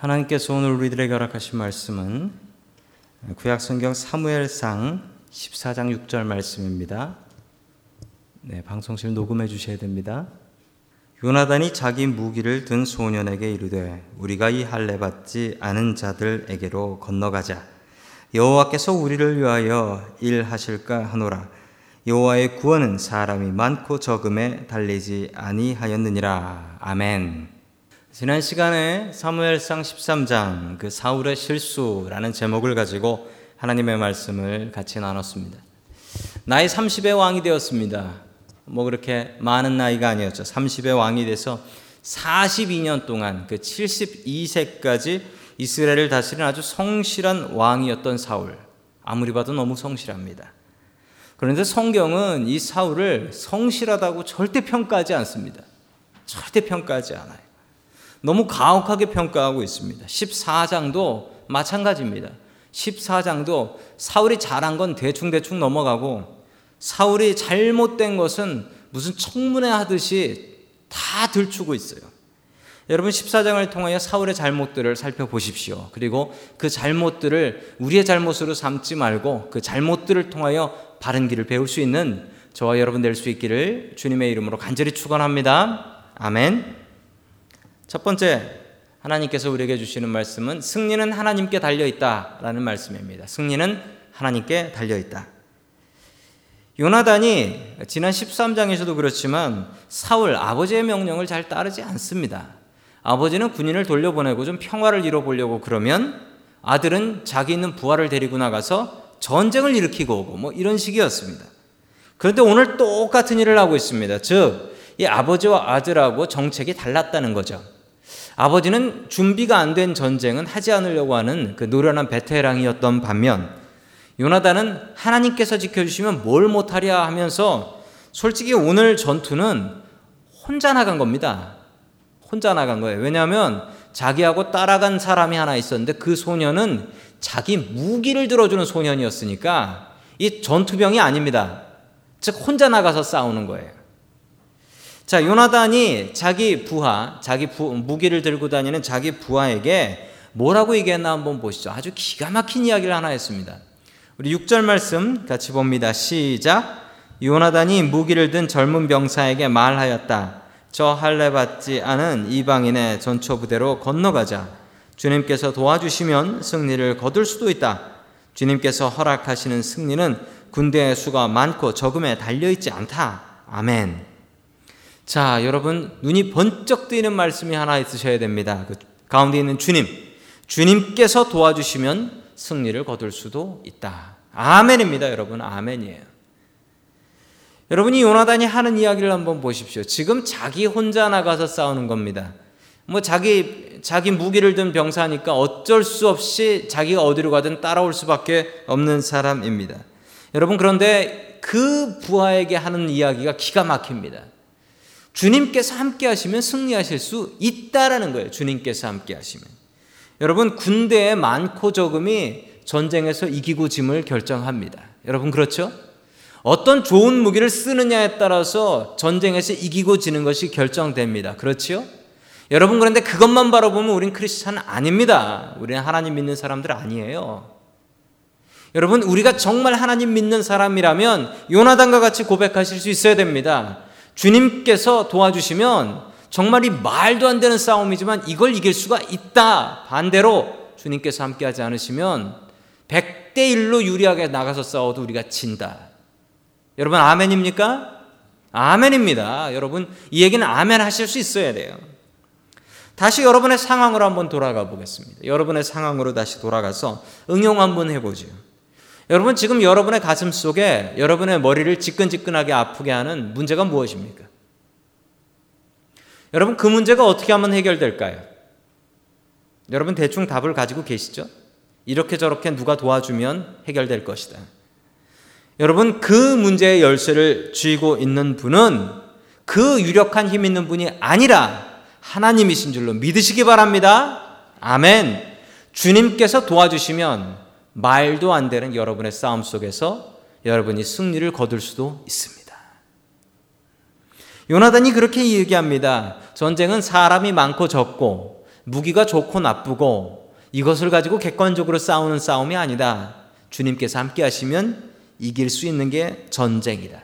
하나님께서 오늘 우리들에게 허락하신 말씀은 구약 성경 사무엘상 14장 6절 말씀입니다. 네, 방송실 녹음해 주셔야 됩니다. 요나단이 자기 무기를 든 소년에게 이르되 우리가 이 할례 받지 않은 자들에게로 건너가자 여호와께서 우리를 위하여 일하실까 하노라 여호와의 구원은 사람이 많고 적음에 달리지 아니하였느니라 아멘. 지난 시간에 사무엘상 13장 그 사울의 실수라는 제목을 가지고 하나님의 말씀을 같이 나눴습니다. 나이 30의 왕이 되었습니다. 뭐 그렇게 많은 나이가 아니었죠. 30의 왕이 돼서 42년 동안 그 72세까지 이스라엘을 다스리는 아주 성실한 왕이었던 사울. 아무리 봐도 너무 성실합니다. 그런데 성경은 이 사울을 성실하다고 절대 평가하지 않습니다. 절대 평가하지 않아요. 너무 가혹하게 평가하고 있습니다. 14장도 마찬가지입니다. 14장도 사울이 잘한 건 대충대충 넘어가고 사울이 잘못된 것은 무슨 청문회 하듯이 다 들추고 있어요. 여러분 14장을 통하여 사울의 잘못들을 살펴보십시오. 그리고 그 잘못들을 우리의 잘못으로 삼지 말고 그 잘못들을 통하여 바른 길을 배울 수 있는 저와 여러분 될 수 있기를 주님의 이름으로 간절히 축원합니다. 아멘. 첫 번째 하나님께서 우리에게 주시는 말씀은 승리는 하나님께 달려 있다라는 말씀입니다. 승리는 하나님께 달려 있다. 요나단이 지난 13장에서도 그렇지만 사울 아버지의 명령을 잘 따르지 않습니다. 아버지는 군인을 돌려보내고 좀 평화를 이뤄보려고 그러면 아들은 자기 있는 부하를 데리고 나가서 전쟁을 일으키고 오고 뭐 이런 식이었습니다. 그런데 오늘 똑같은 일을 하고 있습니다. 즉, 이 아버지와 아들하고 정책이 달랐다는 거죠. 아버지는 준비가 안 된 전쟁은 하지 않으려고 하는 그 노련한 베테랑이었던 반면 요나단은 하나님께서 지켜주시면 뭘 못하랴 하면서 솔직히 오늘 전투는 혼자 나간 겁니다. 혼자 나간 거예요. 왜냐하면 자기하고 따라간 사람이 하나 있었는데 그 소년은 자기 무기를 들어주는 소년이었으니까 이 전투병이 아닙니다. 즉 혼자 나가서 싸우는 거예요. 자, 요나단이 자기 부하, 자기 부, 무기를 들고 다니는 자기 부하에게 뭐라고 얘기했나 한번 보시죠. 아주 기가 막힌 이야기를 하나 했습니다. 우리 6절 말씀 같이 봅니다. 시작. 요나단이 무기를 든 젊은 병사에게 말하였다. 저 할례 받지 않은 이방인의 전초 부대로 건너가자. 주님께서 도와주시면 승리를 거둘 수도 있다. 주님께서 허락하시는 승리는 군대의 수가 많고 적음에 달려 있지 않다. 아멘. 자, 여러분 눈이 번쩍 뜨이는 말씀이 하나 있으셔야 됩니다. 그 가운데 있는 주님. 주님께서 도와주시면 승리를 거둘 수도 있다. 아멘입니다, 여러분. 아멘이에요. 여러분이 요나단이 하는 이야기를 한번 보십시오. 지금 자기 혼자 나가서 싸우는 겁니다. 뭐 자기 자기 무기를 든 병사니까 어쩔 수 없이 자기가 어디로 가든 따라올 수밖에 없는 사람입니다. 여러분 그런데 그 부하에게 하는 이야기가 기가 막힙니다. 주님께서 함께 하시면 승리하실 수 있다라는 거예요. 주님께서 함께 하시면. 여러분 군대의 많고 적음이 전쟁에서 이기고 짐을 결정합니다. 여러분 그렇죠? 어떤 좋은 무기를 쓰느냐에 따라서 전쟁에서 이기고 지는 것이 결정됩니다. 그렇지요? 여러분 그런데 그것만 바라보면 우린 크리스찬 아닙니다. 우리는 하나님 믿는 사람들 아니에요. 여러분 우리가 정말 하나님 믿는 사람이라면 요나단과 같이 고백하실 수 있어야 됩니다. 주님께서 도와주시면 정말 이 말도 안 되는 싸움이지만 이걸 이길 수가 있다. 반대로 주님께서 함께 하지 않으시면 100대 1로 유리하게 나가서 싸워도 우리가 진다. 여러분 아멘입니까? 아멘입니다. 여러분 이 얘기는 아멘 하실 수 있어야 돼요. 다시 여러분의 상황으로 한번 돌아가 보겠습니다. 여러분의 상황으로 다시 돌아가서 응용 한번 해보죠. 여러분 지금 여러분의 가슴 속에 여러분의 머리를 지끈지끈하게 아프게 하는 문제가 무엇입니까? 여러분 그 문제가 어떻게 하면 해결될까요? 여러분 대충 답을 가지고 계시죠? 이렇게 저렇게 누가 도와주면 해결될 것이다. 여러분 그 문제의 열쇠를 쥐고 있는 분은 그 유력한 힘 있는 분이 아니라 하나님이신 줄로 믿으시기 바랍니다. 아멘. 주님께서 도와주시면 말도 안 되는 여러분의 싸움 속에서 여러분이 승리를 거둘 수도 있습니다. 요나단이 그렇게 얘기합니다. 전쟁은 사람이 많고 적고 무기가 좋고 나쁘고 이것을 가지고 객관적으로 싸우는 싸움이 아니다. 주님께서 함께 하시면 이길 수 있는 게 전쟁이다.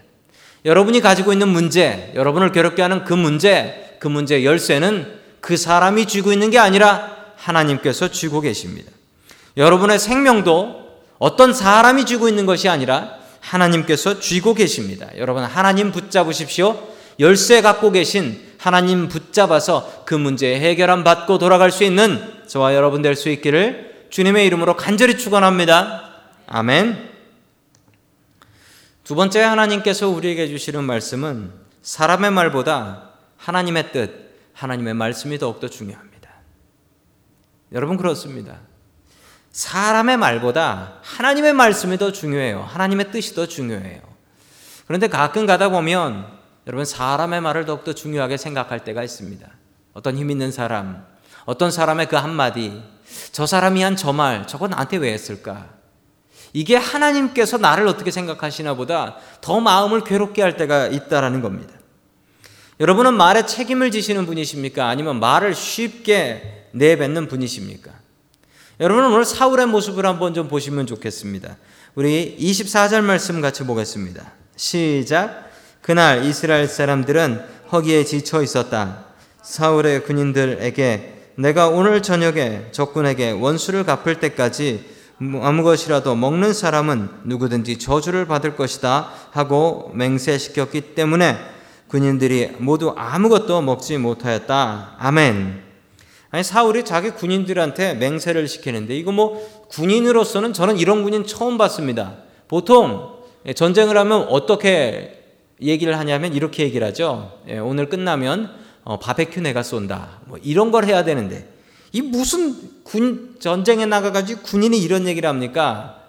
여러분이 가지고 있는 문제, 여러분을 괴롭게 하는 그 문제, 그 문제의 열쇠는 그 사람이 쥐고 있는 게 아니라 하나님께서 쥐고 계십니다. 여러분의 생명도 어떤 사람이 쥐고 있는 것이 아니라 하나님께서 쥐고 계십니다. 여러분 하나님 붙잡으십시오. 열쇠 갖고 계신 하나님 붙잡아서 그 문제 해결함 받고 돌아갈 수 있는 저와 여러분 될 수 있기를 주님의 이름으로 간절히 축원합니다. 아멘. 두 번째 하나님께서 우리에게 주시는 말씀은 사람의 말보다 하나님의 뜻, 하나님의 말씀이 더욱더 중요합니다. 여러분 그렇습니다. 사람의 말보다 하나님의 말씀이 더 중요해요. 하나님의 뜻이 더 중요해요. 그런데 가끔 가다 보면 여러분 사람의 말을 더욱더 중요하게 생각할 때가 있습니다. 어떤 힘 있는 사람, 어떤 사람의 그 한마디, 저 사람이 한 저 말, 저거 나한테 왜 했을까? 이게 하나님께서 나를 어떻게 생각하시나 보다 더 마음을 괴롭게 할 때가 있다라는 겁니다. 여러분은 말에 책임을 지시는 분이십니까? 아니면 말을 쉽게 내뱉는 분이십니까? 여러분은 오늘 사울의 모습을 한번 좀 보시면 좋겠습니다. 우리 24절 말씀 같이 보겠습니다. 시작. 그날 이스라엘 사람들은 허기에 지쳐 있었다. 사울의 군인들에게 내가 오늘 저녁에 적군에게 원수를 갚을 때까지 아무 것이라도 먹는 사람은 누구든지 저주를 받을 것이다 하고 맹세시켰기 때문에 군인들이 모두 아무것도 먹지 못하였다. 아멘. 아니 사울이 자기 군인들한테 맹세를 시키는데 이거 뭐 군인으로서는 저는 이런 군인 처음 봤습니다. 보통 전쟁을 하면 어떻게 얘기를 하냐면 이렇게 얘기를 하죠. 예, 오늘 끝나면 어, 바베큐 내가 쏜다. 뭐 이런 걸 해야 되는데 이 무슨 군 전쟁에 나가가지고 군인이 이런 얘기를 합니까?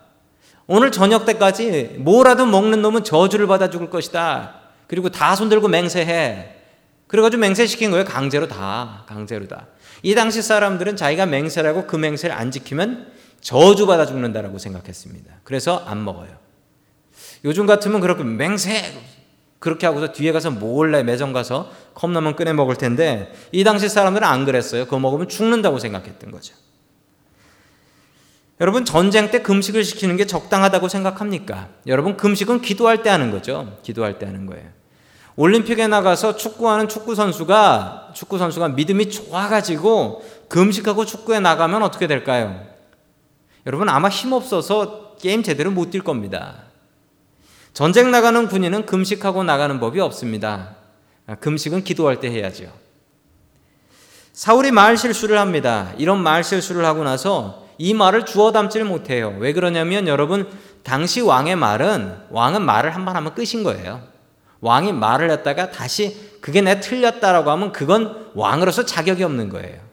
오늘 저녁 때까지 뭐라도 먹는 놈은 저주를 받아 죽을 것이다. 그리고 다 손들고 맹세해. 그래가지고 맹세시킨 거예요. 강제로 다. 강제로 다. 이 당시 사람들은 자기가 맹세라고 그 맹세를 안 지키면 저주받아 죽는다라고 생각했습니다. 그래서 안 먹어요. 요즘 같으면 그렇게 맹세 그렇게 하고서 뒤에 가서 몰래 매점 가서 컵라면 꺼내 먹을 텐데 이 당시 사람들은 안 그랬어요. 그거 먹으면 죽는다고 생각했던 거죠. 여러분 전쟁 때 금식을 시키는 게 적당하다고 생각합니까? 여러분 금식은 기도할 때 하는 거죠. 기도할 때 하는 거예요. 올림픽에 나가서 축구하는 축구 선수가 축구 선수가 믿음이 좋아가지고 금식하고 축구에 나가면 어떻게 될까요? 여러분 아마 힘 없어서 게임 제대로 못 뛸 겁니다. 전쟁 나가는 군인은 금식하고 나가는 법이 없습니다. 아, 금식은 기도할 때 해야죠. 사울이 말 실수를 합니다. 이런 말 실수를 하고 나서 이 말을 주워 담지를 못해요. 왜 그러냐면 여러분 당시 왕의 말은 왕은 말을 한 번 하면 끝인 거예요. 왕이 말을 했다가 다시 그게 내 틀렸다라고 하면 그건 왕으로서 자격이 없는 거예요.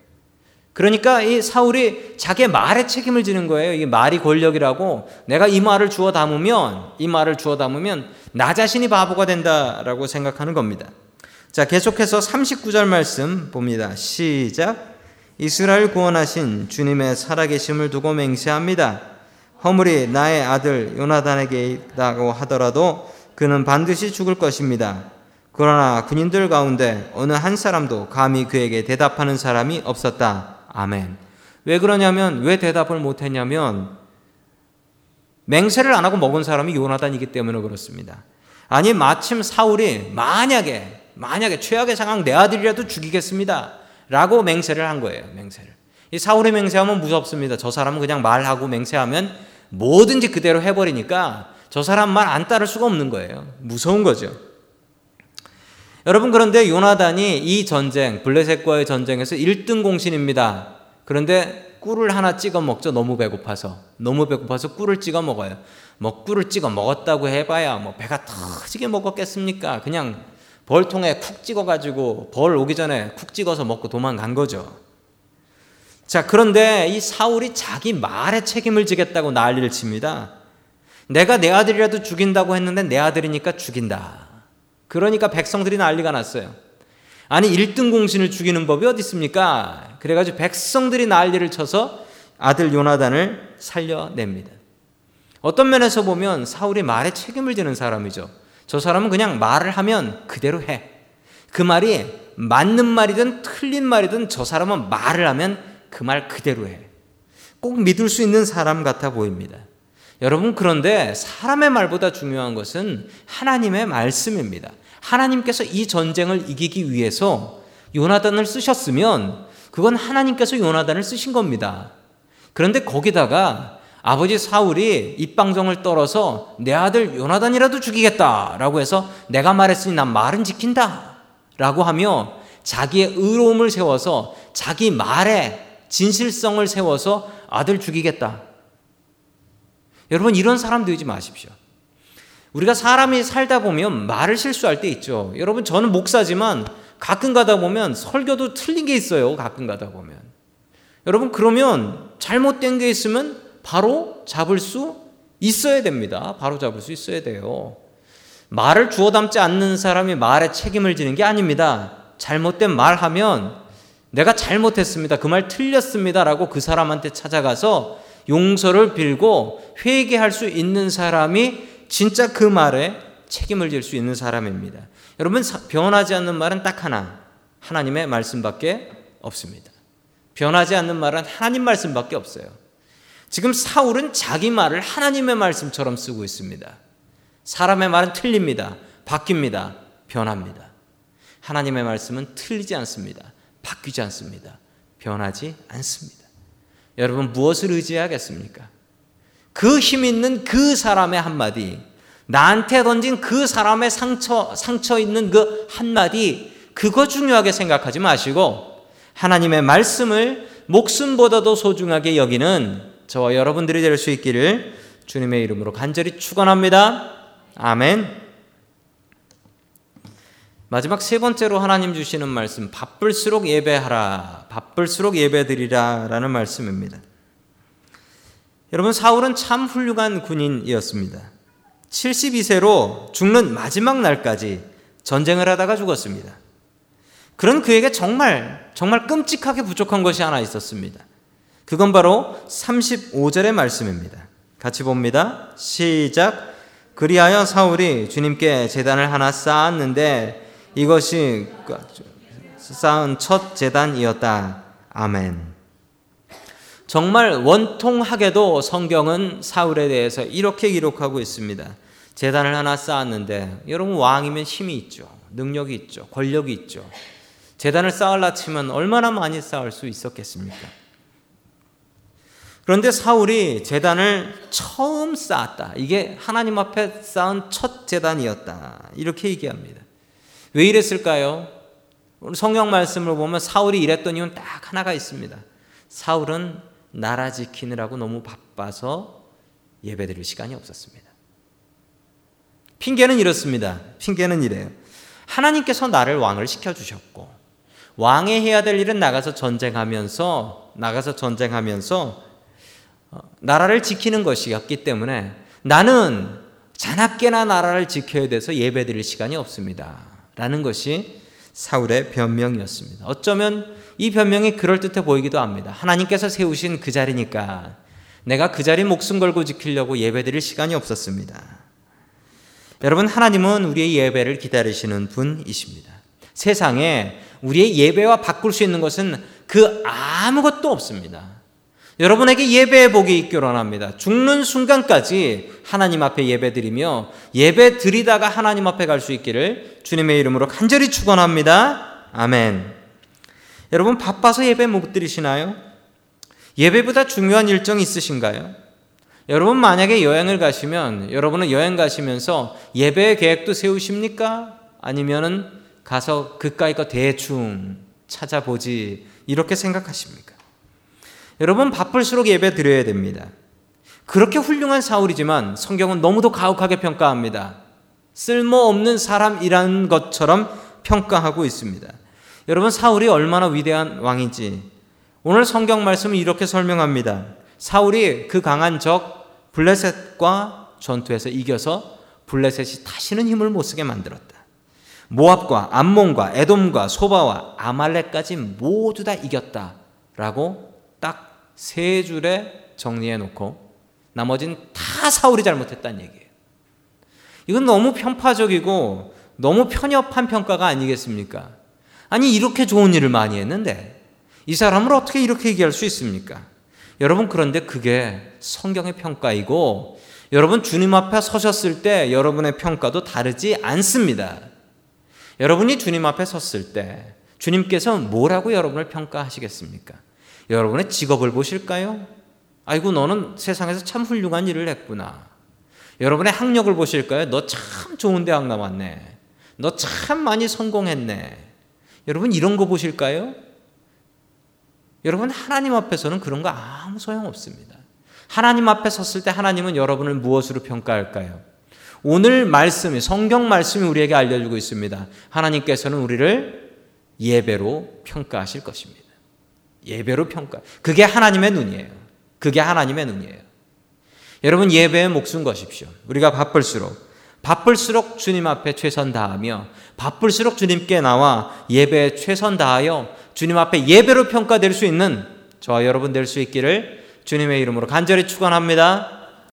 그러니까 이 사울이 자기의 말에 책임을 지는 거예요. 이게 말이 권력이라고 내가 이 말을 주워 담으면 이 말을 주워 담으면 나 자신이 바보가 된다라고 생각하는 겁니다. 자, 계속해서 39절 말씀 봅니다. 시작. 이스라엘 구원하신 주님의 살아계심을 두고 맹세합니다. 허물이 나의 아들 요나단에게 있다고 하더라도 그는 반드시 죽을 것입니다. 그러나 군인들 가운데 어느 한 사람도 감히 그에게 대답하는 사람이 없었다. 아멘. 왜 그러냐면 왜 대답을 못 했냐면 맹세를 안 하고 먹은 사람이 요나단이기 때문에 그렇습니다. 아니 마침 사울이 만약에 만약에 최악의 상황 내 아들이라도 죽이겠습니다. 라고 맹세를 한 거예요. 맹세를. 이 사울의 맹세하면 무섭습니다. 저 사람은 그냥 말하고 맹세하면 뭐든지 그대로 해버리니까 저 사람 말 안 따를 수가 없는 거예요. 무서운 거죠. 여러분 그런데 요나단이 이 전쟁 블레셋과의 전쟁에서 1등 공신입니다. 그런데 꿀을 하나 찍어 먹죠. 너무 배고파서 너무 배고파서 꿀을 찍어 먹어요. 뭐 꿀을 찍어 먹었다고 해봐야 뭐 배가 터지게 먹었겠습니까? 그냥 벌통에 쿡 찍어가지고 벌 오기 전에 쿡 찍어서 먹고 도망간 거죠. 자 그런데 이 사울이 자기 말에 책임을 지겠다고 난리를 칩니다. 내가 내 아들이라도 죽인다고 했는데 내 아들이니까 죽인다. 그러니까 백성들이 난리가 났어요. 아니 1등 공신을 죽이는 법이 어디 있습니까? 그래가지고 백성들이 난리를 쳐서 아들 요나단을 살려냅니다. 어떤 면에서 보면 사울이 말에 책임을 지는 사람이죠. 저 사람은 그냥 말을 하면 그대로 해. 그 말이 맞는 말이든 틀린 말이든 저 사람은 말을 하면 그 말 그대로 해. 꼭 믿을 수 있는 사람 같아 보입니다. 여러분, 그런데 사람의 말보다 중요한 것은 하나님의 말씀입니다. 하나님께서 이 전쟁을 이기기 위해서 요나단을 쓰셨으면 그건 하나님께서 요나단을 쓰신 겁니다. 그런데 거기다가 아버지 사울이 입방정을 떨어서 내 아들 요나단이라도 죽이겠다라고 해서 내가 말했으니 난 말은 지킨다라고 하며 자기의 의로움을 세워서 자기 말에 진실성을 세워서 아들 죽이겠다. 여러분 이런 사람 되지 마십시오. 우리가 사람이 살다 보면 말을 실수할 때 있죠. 여러분 저는 목사지만 가끔 가다 보면 설교도 틀린 게 있어요. 가끔 가다 보면. 여러분 그러면 잘못된 게 있으면 바로 잡을 수 있어야 됩니다. 바로 잡을 수 있어야 돼요. 말을 주워 담지 않는 사람이 말에 책임을 지는 게 아닙니다. 잘못된 말 하면 내가 잘못했습니다. 그 말 틀렸습니다. 라고 그 사람한테 찾아가서 용서를 빌고 회개할 수 있는 사람이 진짜 그 말에 책임을 질 수 있는 사람입니다. 여러분, 변하지 않는 말은 딱 하나. 하나님의 말씀밖에 없습니다. 변하지 않는 말은 하나님 말씀밖에 없어요. 지금 사울은 자기 말을 하나님의 말씀처럼 쓰고 있습니다. 사람의 말은 틀립니다. 바뀝니다. 변합니다. 하나님의 말씀은 틀리지 않습니다. 바뀌지 않습니다. 변하지 않습니다. 여러분 무엇을 의지하겠습니까? 그 힘 있는 그 사람의 한마디, 나한테 던진 그 사람의 상처, 상처 있는 그 한마디, 그거 중요하게 생각하지 마시고 하나님의 말씀을 목숨보다도 소중하게 여기는 저와 여러분들이 될 수 있기를 주님의 이름으로 간절히 축원합니다. 아멘. 마지막 세 번째로 하나님 주시는 말씀 바쁠수록 예배하라. 바쁠수록 예배드리라 라는 말씀입니다. 여러분 사울은 참 훌륭한 군인이었습니다. 72세로 죽는 마지막 날까지 전쟁을 하다가 죽었습니다. 그런 그에게 정말 정말 끔찍하게 부족한 것이 하나 있었습니다. 그건 바로 35절의 말씀입니다. 같이 봅니다. 시작. 그리하여 사울이 주님께 재단을 하나 쌓았는데 이것이 쌓은 첫 재단이었다. 아멘. 정말 원통하게도 성경은 사울에 대해서 이렇게 기록하고 있습니다. 재단을 하나 쌓았는데 여러분 왕이면 힘이 있죠. 능력이 있죠. 권력이 있죠. 재단을 쌓을라 치면 얼마나 많이 쌓을 수 있었겠습니까? 그런데 사울이 재단을 처음 쌓았다. 이게 하나님 앞에 쌓은 첫 재단이었다. 이렇게 얘기합니다. 왜 이랬을까요? 성경 말씀을 보면 사울이 이랬던 이유는 딱 하나가 있습니다. 사울은 나라 지키느라고 너무 바빠서 예배드릴 시간이 없었습니다. 핑계는 이렇습니다. 핑계는 이래요. 하나님께서 나를 왕을 시켜주셨고, 왕이 해야 될 일은 나가서 전쟁하면서, 나가서 전쟁하면서 어, 나라를 지키는 것이었기 때문에 나는 자나깨나 나라를 지켜야 돼서 예배 드릴 시간이 없습니다. 라는 것이 사울의 변명이었습니다. 어쩌면 이 변명이 그럴듯해 보이기도 합니다. 하나님께서 세우신 그 자리니까 내가 그 자리 목숨 걸고 지키려고 예배드릴 시간이 없었습니다. 여러분, 하나님은 우리의 예배를 기다리시는 분이십니다. 세상에 우리의 예배와 바꿀 수 있는 것은 그 아무것도 없습니다. 여러분에게 예배의 복이 있기를 원합니다. 죽는 순간까지 하나님 앞에 예배드리며 예배 드리다가 하나님 앞에 갈 수 있기를 주님의 이름으로 간절히 축원합니다. 아멘. 여러분 바빠서 예배 못 드리시나요? 예배보다 중요한 일정이 있으신가요? 여러분 만약에 여행을 가시면 여러분은 여행 가시면서 예배 계획도 세우십니까? 아니면은 가서 그까이 거 대충 찾아보지 이렇게 생각하십니까? 여러분 바쁠수록 예배 드려야 됩니다. 그렇게 훌륭한 사울이지만 성경은 너무도 가혹하게 평가합니다. 쓸모없는 사람이라는 것처럼 평가하고 있습니다. 여러분 사울이 얼마나 위대한 왕인지 오늘 성경 말씀은 이렇게 설명합니다. 사울이 그 강한 적 블레셋과 전투에서 이겨서 블레셋이 다시는 힘을 못 쓰게 만들었다. 모압과 암몬과 에돔과 소바와 아말렉까지 모두 다 이겼다라고 세 줄에 정리해 놓고 나머지는 다 사울이 잘못했다는 얘기예요. 이건 너무 편파적이고 너무 편협한 평가가 아니겠습니까? 아니, 이렇게 좋은 일을 많이 했는데 이 사람을 어떻게 이렇게 얘기할 수 있습니까? 여러분, 그런데 그게 성경의 평가이고 여러분, 주님 앞에 서셨을 때 여러분의 평가도 다르지 않습니다. 여러분이 주님 앞에 섰을 때 주님께서 뭐라고 여러분을 평가하시겠습니까? 여러분의 직업을 보실까요? 아이고, 너는 세상에서 참 훌륭한 일을 했구나. 여러분의 학력을 보실까요? 너 참 좋은 대학 나왔네. 너 참 많이 성공했네. 여러분 이런 거 보실까요? 여러분 하나님 앞에서는 그런 거 아무 소용 없습니다. 하나님 앞에 섰을 때 하나님은 여러분을 무엇으로 평가할까요? 오늘 말씀이 성경 말씀이 우리에게 알려주고 있습니다. 하나님께서는 우리를 예배로 평가하실 것입니다. 예배로 평가. 그게 하나님의 눈이에요. 그게 하나님의 눈이에요. 여러분 예배에 목숨 거십시오. 우리가 바쁠수록 바쁠수록 주님 앞에 최선 다하며 바쁠수록 주님께 나와 예배에 최선 다하여 주님 앞에 예배로 평가될 수 있는 저와 여러분 될 수 있기를 주님의 이름으로 간절히 축원합니다.